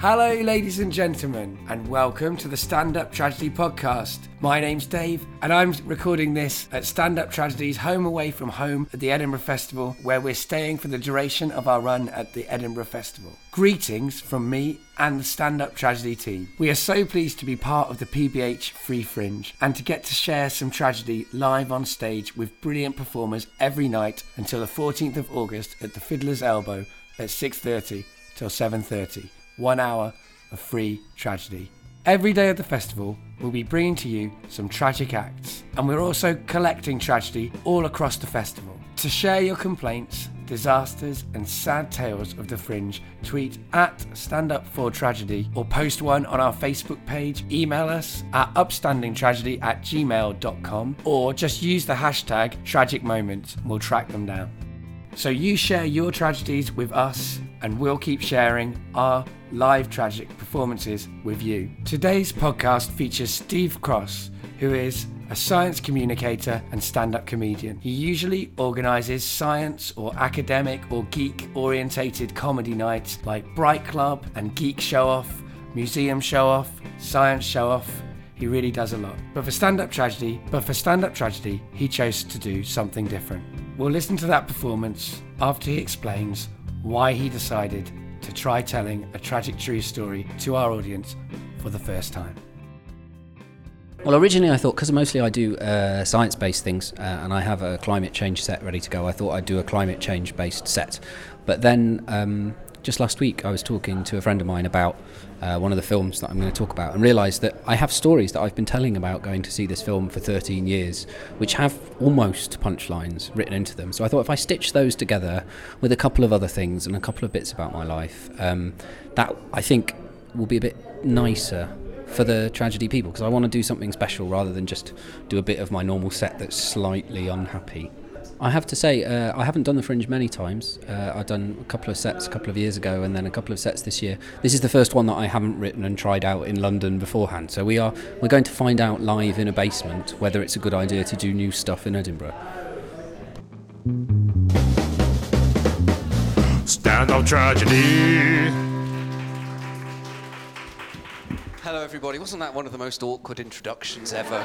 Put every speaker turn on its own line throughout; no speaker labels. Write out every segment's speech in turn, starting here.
Hello, ladies and gentlemen, and welcome to the Stand Up Tragedy podcast. My name's Dave, and I'm recording this at Stand Up Tragedy's home away from home at the Edinburgh Festival, where we're staying for the duration of our run at the Edinburgh Festival. Greetings from me and the Stand Up Tragedy team. We are so pleased to be part of the PBH Free Fringe and to get to share some tragedy live on stage with brilliant performers every night until the 14th of August at the Fiddler's Elbow at 6:30 till 7:30 one hour of free tragedy. Every day of the festival, we'll be bringing to you some tragic acts, and we're also collecting tragedy all across the festival. To share your complaints, disasters, and sad tales of the fringe, tweet at Stand Up for Tragedy or post one on our Facebook page, email us at upstandingtragedy at gmail.com, or just use the hashtag tragic moments. We'll track them down. So you share your tragedies with us, and we'll keep sharing our live tragic performances with you. Today's podcast features Steve Cross, who is a science communicator and stand up comedian. He usually organises science or academic or geek orientated comedy nights like Bright Club and Geek Show Off, Museum Show Off, Science Show Off. He really does a lot. But for stand up tragedy, but for stand up tragedy, he chose to do something different. We'll listen to that performance after he explains why he decided to try telling a tragic true story to our audience for the first time.
Well, originally I thought, because mostly I do uh, science based things uh, and I have a climate change set ready to go, I thought I'd do a climate change based set. But then um, just last week I was talking to a friend of mine about uh, one of the films that I'm going to talk about and realised that I have stories that I've been telling about going to see this film for 13 years, which have almost punchlines written into them. So I thought if I stitch those together with a couple of other things and a couple of bits about my life, um, that I think will be a bit nicer for the tragedy people because I want to do something special rather than just do a bit of my normal set that's slightly unhappy. I have to say, uh, I haven't done the Fringe many times. Uh, I've done a couple of sets a couple of years ago, and then a couple of sets this year. This is the first one that I haven't written and tried out in London beforehand. So we are we're going to find out live in a basement whether it's a good idea to do new stuff in Edinburgh.
Stand up tragedy.
Hello, everybody. Wasn't that one of the most awkward introductions ever?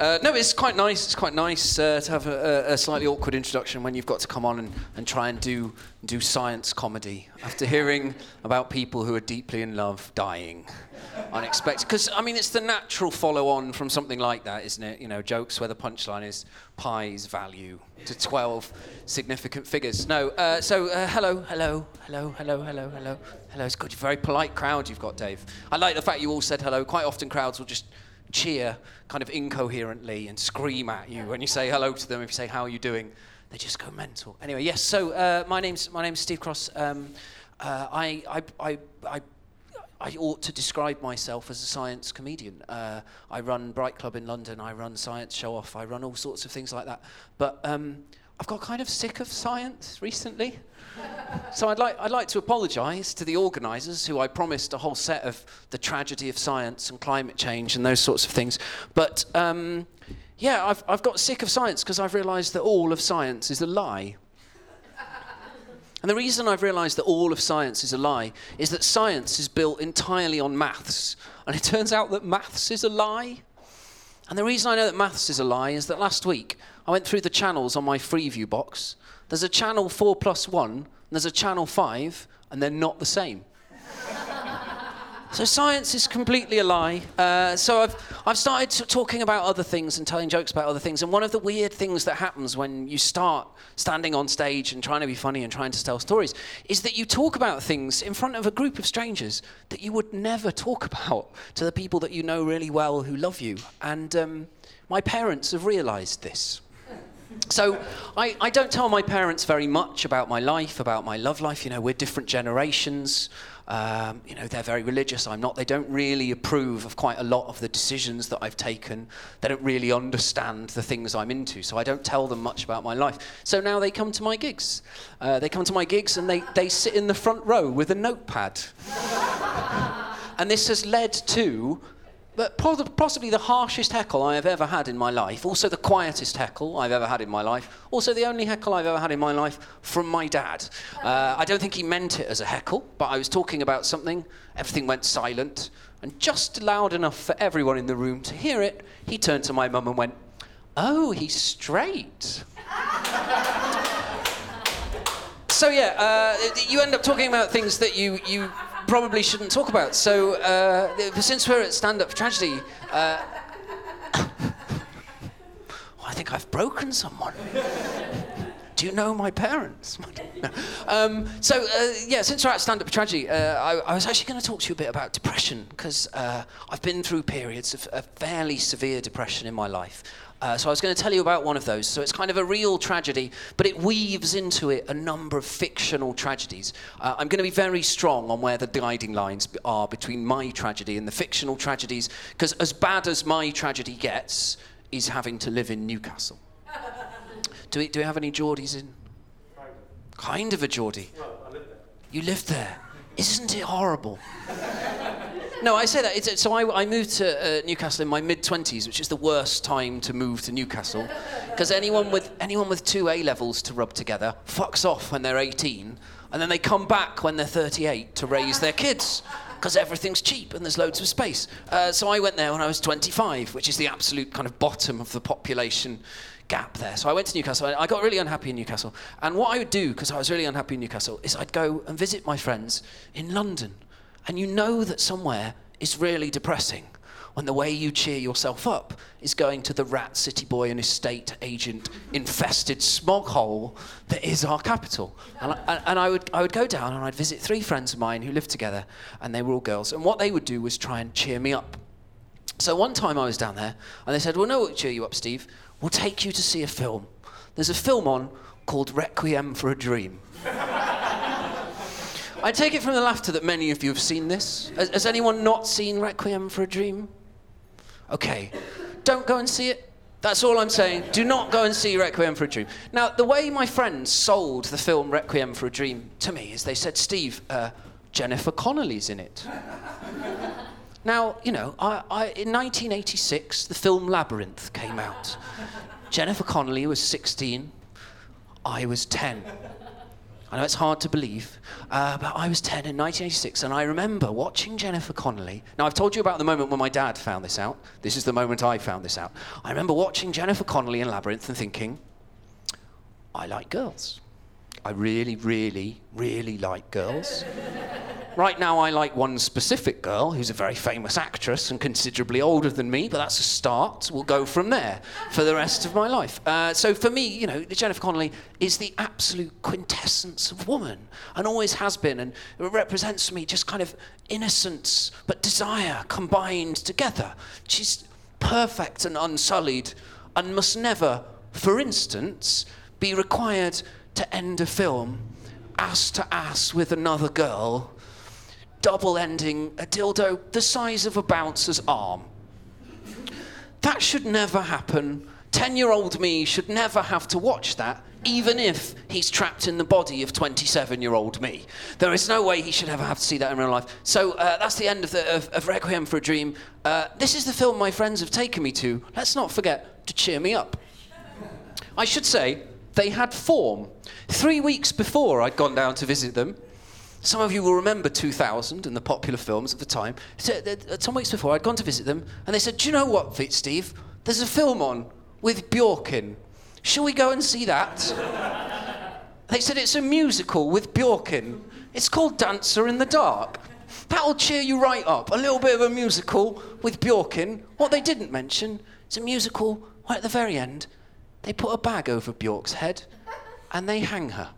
Uh, no, it's quite nice. It's quite nice uh, to have a, a, slightly awkward introduction when you've got to come on and, and try and do do science comedy after hearing about people who are deeply in love dying unexpected. Because I mean, it's the natural follow-on from something like that, isn't it? You know, jokes where the punchline is pi's value to 12 significant figures. No, uh, so uh, hello, hello, hello, hello, hello, hello, hello. It's good. Very polite crowd you've got, Dave. I like the fact you all said hello. Quite often, crowds will just cheer kind of incoherently and scream at you when you say hello to them. If you say, How are you doing? They just go mental. Anyway, yes, so uh, my, name's, my name's Steve Cross. Um, uh, I, I, I, I, I ought to describe myself as a science comedian. Uh, I run Bright Club in London, I run Science Show Off, I run all sorts of things like that. But um, I've got kind of sick of science recently so I'd like, I'd like to apologise to the organisers who I promised a whole set of the tragedy of science and climate change and those sorts of things. But um, yeah, I've, I've got sick of science because I've realised that all of science is a lie. And the reason I've realised that all of science is a lie is that science is built entirely on maths. And it turns out that maths is a lie. And the reason I know that maths is a lie is that last week I went through the channels on my Freeview box there's a channel 4 plus 1, and there's a channel 5, and they're not the same. so science is completely a lie. Uh, so I've, I've started talking about other things and telling jokes about other things. And one of the weird things that happens when you start standing on stage and trying to be funny and trying to tell stories is that you talk about things in front of a group of strangers that you would never talk about to the people that you know really well who love you. And um, my parents have realized this. So I, I don't tell my parents very much about my life, about my love life. You know, we're different generations. Um, you know, they're very religious. I'm not. They don't really approve of quite a lot of the decisions that I've taken. They don't really understand the things I'm into. So I don't tell them much about my life. So now they come to my gigs. Uh, they come to my gigs and they, they sit in the front row with a notepad. and this has led to but possibly the harshest heckle I have ever had in my life, also the quietest heckle I've ever had in my life, also the only heckle I've ever had in my life from my dad. Uh, I don't think he meant it as a heckle, but I was talking about something, everything went silent, and just loud enough for everyone in the room to hear it, he turned to my mum and went, Oh, he's straight. so yeah, uh, you end up talking about things that you you probably shouldn't talk about. So uh, since we're at stand-up tragedy, uh, oh, I think I've broken someone. Do you know my parents? No. Um, so uh, yeah, since we're at stand-up tragedy, uh, I, I, was actually going to talk to you a bit about depression because uh, I've been through periods of, of fairly severe depression in my life. Uh, so I was going to tell you about one of those. So it's kind of a real tragedy, but it weaves into it a number of fictional tragedies. Uh, I'm going to be very strong on where the guiding lines are between my tragedy and the fictional tragedies, because as bad as my tragedy gets, is having to live in Newcastle. do, we, do we have any Geordies in? Kind of a Geordie.
Well, I live there.
You lived there. Isn't it horrible? No, I say that. It's, so I, I moved to uh, Newcastle in my mid twenties, which is the worst time to move to Newcastle, because anyone with anyone with two A levels to rub together fucks off when they're 18, and then they come back when they're 38 to raise their kids. Because everything's cheap and there's loads of space. Uh, so I went there when I was 25, which is the absolute kind of bottom of the population gap there. So I went to Newcastle. I got really unhappy in Newcastle. And what I would do, because I was really unhappy in Newcastle, is I'd go and visit my friends in London. And you know that somewhere is really depressing when the way you cheer yourself up is going to the rat city boy and estate agent infested smog hole that is our capital. And I, and I, would, I would go down and I'd visit three friends of mine who lived together, and they were all girls. And what they would do was try and cheer me up. So one time I was down there, and they said, Well, no, we'll cheer you up, Steve. We'll take you to see a film. There's a film on called Requiem for a Dream. I take it from the laughter that many of you have seen this. Has, has anyone not seen Requiem for a Dream? Okay. Don't go and see it. That's all I'm saying. Do not go and see Requiem for a Dream. Now, the way my friends sold the film Requiem for a Dream to me is they said, Steve, uh, Jennifer Connelly's in it. now, you know, I, I, in 1986, the film Labyrinth came out. Jennifer Connelly was 16, I was 10. I know it's hard to believe, uh, but I was 10 in 1986, and I remember watching Jennifer Connelly. Now, I've told you about the moment when my dad found this out. This is the moment I found this out. I remember watching Jennifer Connelly in Labyrinth and thinking, I like girls. I really, really, really like girls. right now, I like one specific girl who's a very famous actress and considerably older than me, but that's a start. We'll go from there for the rest of my life. Uh, so for me, you know, Jennifer Connelly is the absolute quintessence of woman and always has been, and represents to me just kind of innocence but desire combined together. She's perfect and unsullied and must never, for instance, be required to end a film ass to ass with another girl, double ending a dildo the size of a bouncer's arm. That should never happen. 10 year old me should never have to watch that, even if he's trapped in the body of 27 year old me. There is no way he should ever have to see that in real life. So uh, that's the end of, the, of, of Requiem for a Dream. Uh, this is the film my friends have taken me to. Let's not forget to cheer me up. I should say, they had form. Three weeks before I'd gone down to visit them, some of you will remember 2000 and the popular films at the time. So, uh, some weeks before, I'd gone to visit them, and they said, Do you know what, Steve? There's a film on with Bjork in. Shall we go and see that? they said, It's a musical with Bjork in. It's called Dancer in the Dark. That'll cheer you right up. A little bit of a musical with Bjork in. What they didn't mention is a musical right at the very end. They put a bag over Bjork's head and they hang her.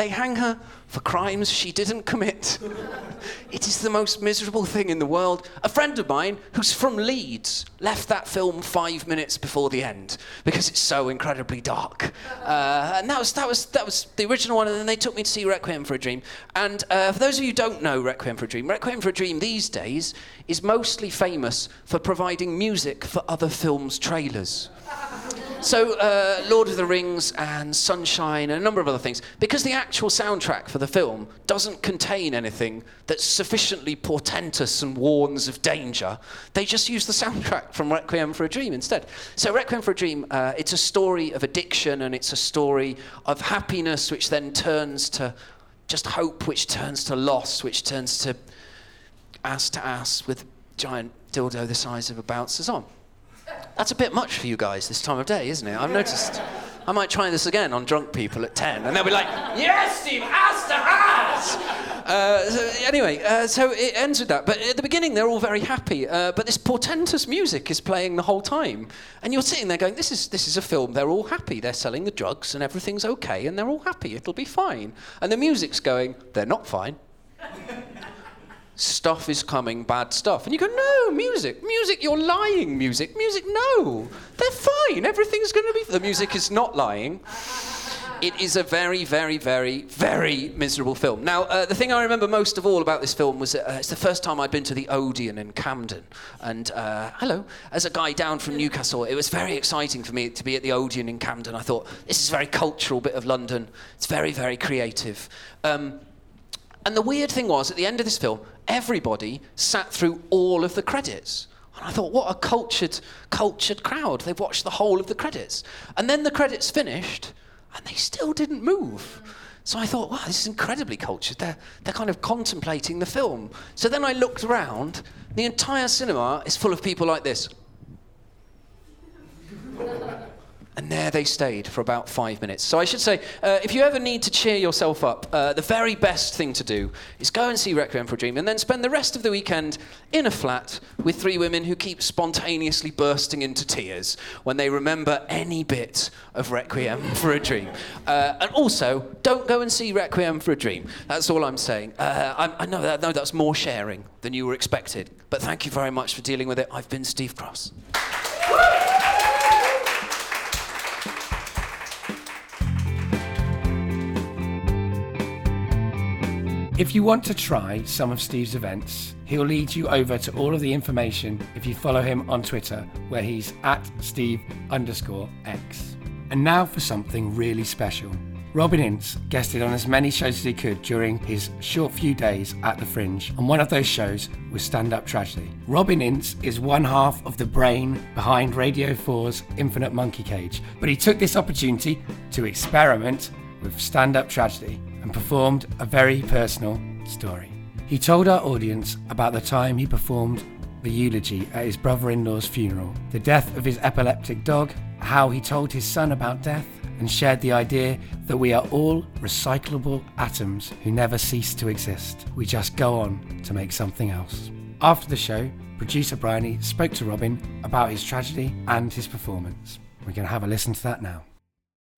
They hang her for crimes she didn't commit. it is the most miserable thing in the world. A friend of mine who's from Leeds left that film five minutes before the end because it's so incredibly dark. Uh, and that was, that, was, that was the original one, and then they took me to see Requiem for a Dream. And uh, for those of you who don't know Requiem for a Dream, Requiem for a Dream these days is mostly famous for providing music for other films' trailers. So, uh, Lord of the Rings and Sunshine and a number of other things. Because the actual soundtrack for the film doesn't contain anything that's sufficiently portentous and warns of danger, they just use the soundtrack from Requiem for a Dream instead. So, Requiem for a Dream, uh, it's a story of addiction and it's a story of happiness, which then turns to just hope, which turns to loss, which turns to ass to ass with giant dildo the size of a bouncer's on. That's a bit much for you guys this time of day, isn't it? I've noticed. I might try this again on drunk people at 10, and they'll be like, Yes, Steve, ass to ass! Uh, so anyway, uh, so it ends with that. But at the beginning, they're all very happy. Uh, but this portentous music is playing the whole time. And you're sitting there going, this is, this is a film. They're all happy. They're selling the drugs, and everything's okay, and they're all happy. It'll be fine. And the music's going, they're not fine stuff is coming, bad stuff. And you go, no, music, music, you're lying, music, music, no, they're fine, everything's going to be. The music is not lying. It is a very, very, very, very miserable film. Now, uh, the thing I remember most of all about this film was uh, it's the first time I'd been to the Odeon in Camden. And uh, hello, as a guy down from Newcastle, it was very exciting for me to be at the Odeon in Camden. I thought, this is a very cultural bit of London. It's very, very creative. Um, and the weird thing was, at the end of this film, everybody sat through all of the credits. And I thought, what a cultured, cultured crowd. They've watched the whole of the credits. And then the credits finished, and they still didn't move. So I thought, wow, this is incredibly cultured. They're, they're kind of contemplating the film. So then I looked around. The entire cinema is full of people like this. And there they stayed for about five minutes. So I should say, uh, if you ever need to cheer yourself up, uh, the very best thing to do is go and see Requiem for a Dream and then spend the rest of the weekend in a flat with three women who keep spontaneously bursting into tears when they remember any bit of Requiem for a Dream. Uh, and also, don't go and see Requiem for a Dream. That's all I'm saying. Uh, I, I know, that, know that's more sharing than you were expected, but thank you very much for dealing with it. I've been Steve Cross.
If you want to try some of Steve's events, he'll lead you over to all of the information if you follow him on Twitter, where he's at Steve underscore X. And now for something really special. Robin Ince guested on as many shows as he could during his short few days at the Fringe, and one of those shows was Stand Up Tragedy. Robin Ince is one half of the brain behind Radio 4's Infinite Monkey Cage, but he took this opportunity to experiment with Stand Up Tragedy and performed a very personal story. He told our audience about the time he performed the eulogy at his brother in law's funeral, the death of his epileptic dog, how he told his son about death, and shared the idea that we are all recyclable atoms who never cease to exist. We just go on to make something else. After the show, producer Bryony spoke to Robin about his tragedy and his performance. We're going to have a listen to that now.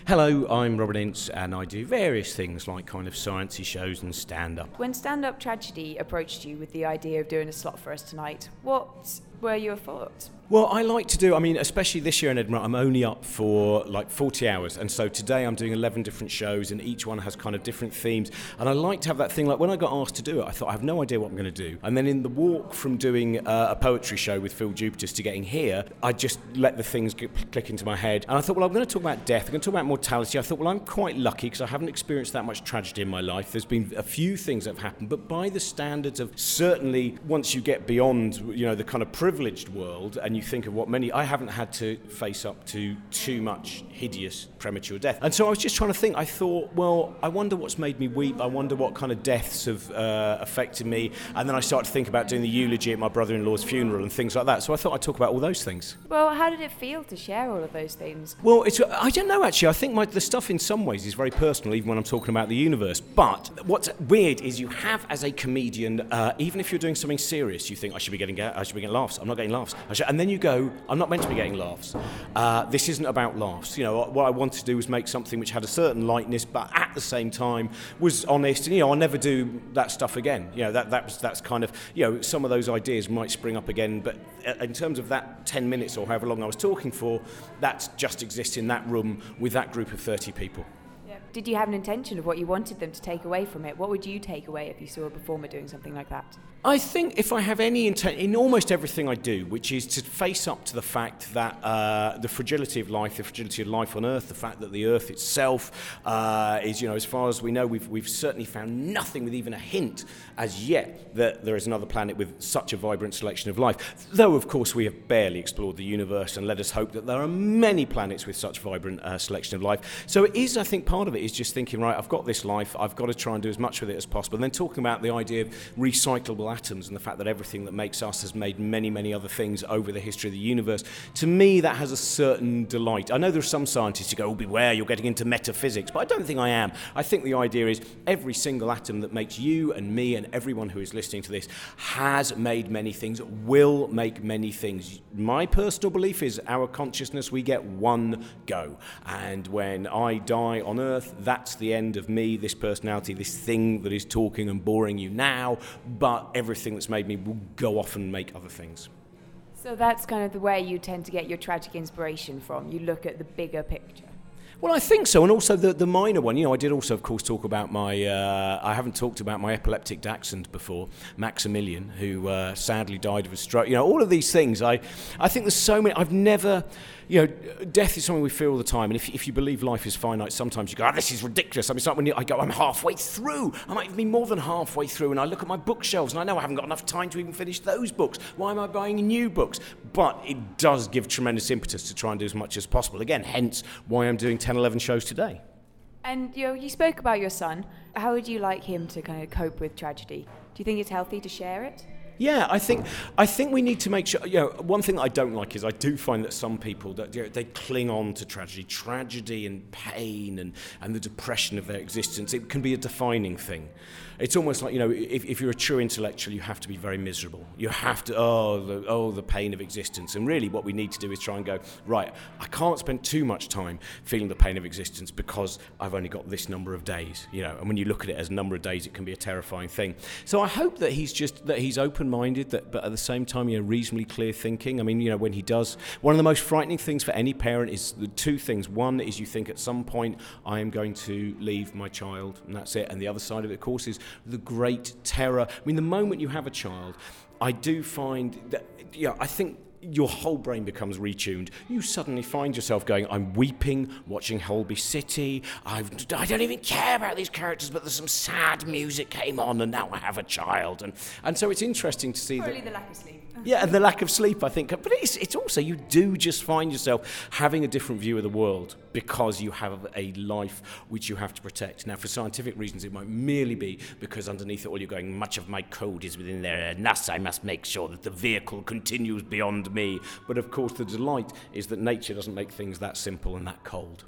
Hello, I'm Robin Ince, and I do various things like kind of sciencey shows and stand up.
When Stand Up Tragedy approached you with the idea of doing a slot for us tonight, what were your thoughts?
Well, I like to do, I mean, especially this year in Edinburgh, I'm only up for like 40 hours. And so today I'm doing 11 different shows, and each one has kind of different themes. And I like to have that thing, like when I got asked to do it, I thought, I have no idea what I'm going to do. And then in the walk from doing uh, a poetry show with Phil Jupitus to getting here, I just let the things get, click into my head. And I thought, well, I'm going to talk about death, I'm going to talk about mortality. I thought, well, I'm quite lucky because I haven't experienced that much tragedy in my life. There's been a few things that have happened, but by the standards of certainly once you get beyond, you know, the kind of privileged world and you think of what many, I haven't had to face up to too much hideous premature death. And so I was just trying to think, I thought, well, I wonder what's made me weep. I wonder what kind of deaths have uh, affected me. And then I started to think about doing the eulogy at my brother in law's funeral and things like that. So I thought I'd talk about all those things.
Well, how did it feel to share all of those things?
Well, it's, I don't know actually. I think my, the stuff in some ways is very personal, even when I'm talking about the universe. But what's weird is you have, as a comedian, uh, even if you're doing something serious, you think I should be getting I should be getting laughs. I'm not getting laughs. And then you go, I'm not meant to be getting laughs. Uh, this isn't about laughs. You know, what I wanted to do was make something which had a certain lightness, but at the same time was honest. And you know, I'll never do that stuff again. You know, that that was that's kind of you know some of those ideas might spring up again, but uh, in terms of that 10 minutes or however long I was talking for, that just exists in that room with that group of 30 people.
Did you have an intention of what you wanted them to take away from it? What would you take away if you saw a performer doing something like that?
I think if I have any intent in almost everything I do, which is to face up to the fact that uh, the fragility of life, the fragility of life on Earth, the fact that the Earth itself uh, is, you know, as far as we know, we've, we've certainly found nothing with even a hint as yet that there is another planet with such a vibrant selection of life. Though, of course, we have barely explored the universe, and let us hope that there are many planets with such vibrant uh, selection of life. So it is, I think, part of it is just thinking, right, I've got this life, I've got to try and do as much with it as possible. And then talking about the idea of recyclable atoms and the fact that everything that makes us has made many, many other things over the history of the universe. To me, that has a certain delight. I know there are some scientists who go, oh, beware, you're getting into metaphysics, but I don't think I am. I think the idea is every single atom that makes you and me and everyone who is listening to this has made many things, will make many things. My personal belief is our consciousness, we get one go. And when I die on Earth, that's the end of me, this personality, this thing that is talking and boring you now, but everything that's made me will go off and make other things.
So that's kind of the way you tend to get your tragic inspiration from. You look at the bigger picture.
Well, I think so, and also the the minor one. You know, I did also, of course, talk about my. Uh, I haven't talked about my epileptic dachshund before, Maximilian, who uh, sadly died of a stroke. You know, all of these things. I, I think there's so many. I've never, you know, death is something we fear all the time, and if if you believe life is finite, sometimes you go, oh, this is ridiculous. I mean, it's like when I go, I'm halfway through. I might be more than halfway through, and I look at my bookshelves, and I know I haven't got enough time to even finish those books. Why am I buying new books? But it does give tremendous impetus to try and do as much as possible. Again, hence why I'm doing 10, 11 shows today.
And you know, you spoke about your son. How would you like him to kind of cope with tragedy? Do you think it's healthy to share it?
Yeah, I think I think we need to make sure. You know, one thing I don't like is I do find that some people that you know, they cling on to tragedy, tragedy and pain and and the depression of their existence. It can be a defining thing. It's almost like you know, if, if you're a true intellectual, you have to be very miserable. You have to oh the oh the pain of existence. And really, what we need to do is try and go right. I can't spend too much time feeling the pain of existence because I've only got this number of days. You know, and when you look at it as a number of days, it can be a terrifying thing. So I hope that he's just that he's open-minded, that but at the same time, you know, reasonably clear thinking. I mean, you know, when he does, one of the most frightening things for any parent is the two things. One is you think at some point I am going to leave my child, and that's it. And the other side of it, of course, is the great terror. I mean, the moment you have a child, I do find that, yeah, I think your whole brain becomes retuned. You suddenly find yourself going, I'm weeping, watching Holby City. I've, I don't even care about these characters, but there's some sad music came on, and now I have a child. And, and so it's interesting to see
Probably
that.
the lack of sleep.
Yeah, and the lack of sleep, I think. But it's, it's also, you do just find yourself having a different view of the world because you have a life which you have to protect. Now, for scientific reasons, it might merely be because underneath it all, you're going, much of my code is within there, and thus I must make sure that the vehicle continues beyond me. But of course, the delight is that nature doesn't make things that simple and that cold.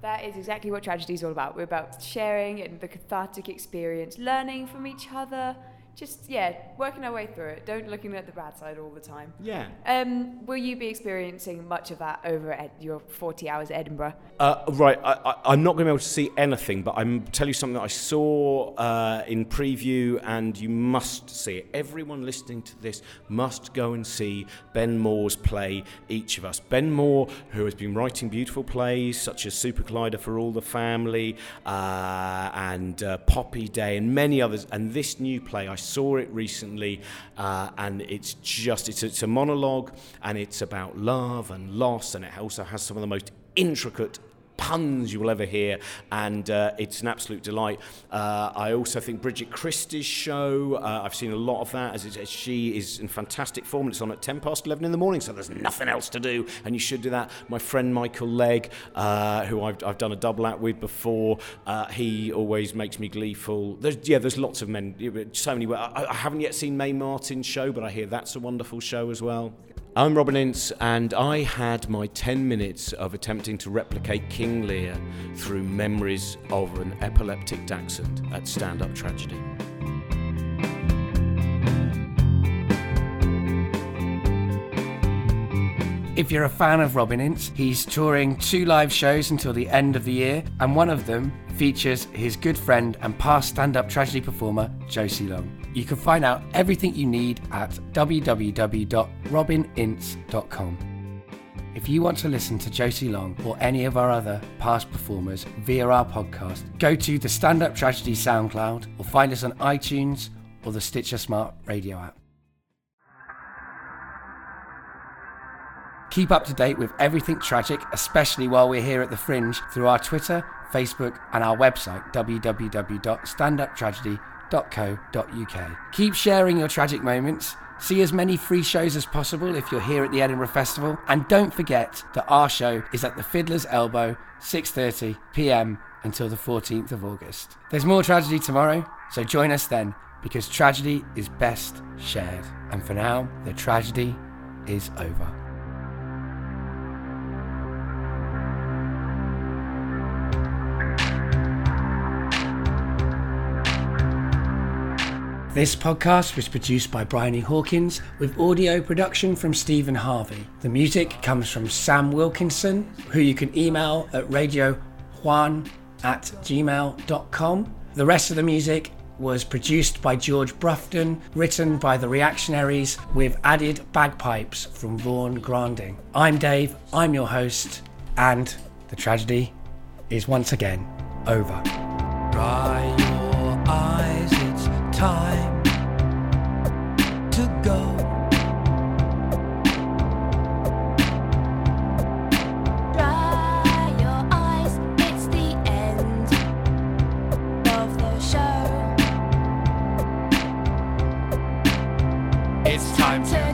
That is exactly what tragedy is all about. We're about sharing and the cathartic experience, learning from each other, just yeah, working our way through it. Don't looking at the bad side all the time.
Yeah.
Um, will you be experiencing much of that over at your 40 hours at Edinburgh?
Uh, right, I, I, I'm not going to be able to see anything, but I'm tell you something that I saw uh, in preview, and you must see it. Everyone listening to this must go and see Ben Moor's play Each of Us. Ben Moor, who has been writing beautiful plays such as Super Collider for All the Family uh, and uh, Poppy Day, and many others, and this new play I saw it recently, uh, and it's just it's, it's a monologue, and it's about love and loss, and it also has some of the most intricate puns you will ever hear, and uh, it's an absolute delight. Uh, I also think Bridget Christie's show, uh, I've seen a lot of that, as, it, she is in fantastic form. and It's on at 10 past 11 in the morning, so there's nothing else to do, and you should do that. My friend Michael Legge, uh, who I've, I've done a double act with before, uh, he always makes me gleeful. There's, yeah, there's lots of men, so many. I, I haven't yet seen Mae Martin's show, but I hear that's a wonderful show as well. I'm Robin Ince, and I had my 10 minutes of attempting to replicate King Lear through memories of an epileptic dachshund at Stand Up Tragedy.
If you're a fan of Robin Ince, he's touring two live shows until the end of the year, and one of them features his good friend and past stand up tragedy performer, Josie Long. You can find out everything you need at www.robinince.com. If you want to listen to Josie Long or any of our other past performers via our podcast, go to the Stand Up Tragedy SoundCloud or find us on iTunes or the Stitcher Smart radio app. Keep up to date with everything tragic, especially while we're here at the Fringe, through our Twitter, Facebook, and our website www.standuptragedy.co.uk. Keep sharing your tragic moments. See as many free shows as possible if you're here at the Edinburgh Festival, and don't forget that our show is at the Fiddler's Elbow, 6:30 p.m. until the 14th of August. There's more tragedy tomorrow, so join us then because tragedy is best shared. And for now, the tragedy is over. This podcast was produced by Bryony Hawkins with audio production from Stephen Harvey. The music comes from Sam Wilkinson, who you can email at radiojuan at gmail.com. The rest of the music was produced by George Brufton, written by the Reactionaries, with added bagpipes from Vaughan Granding. I'm Dave, I'm your host, and the tragedy is once again over. Time to go.
Dry your eyes, it's the end of the show.
It's time
to go.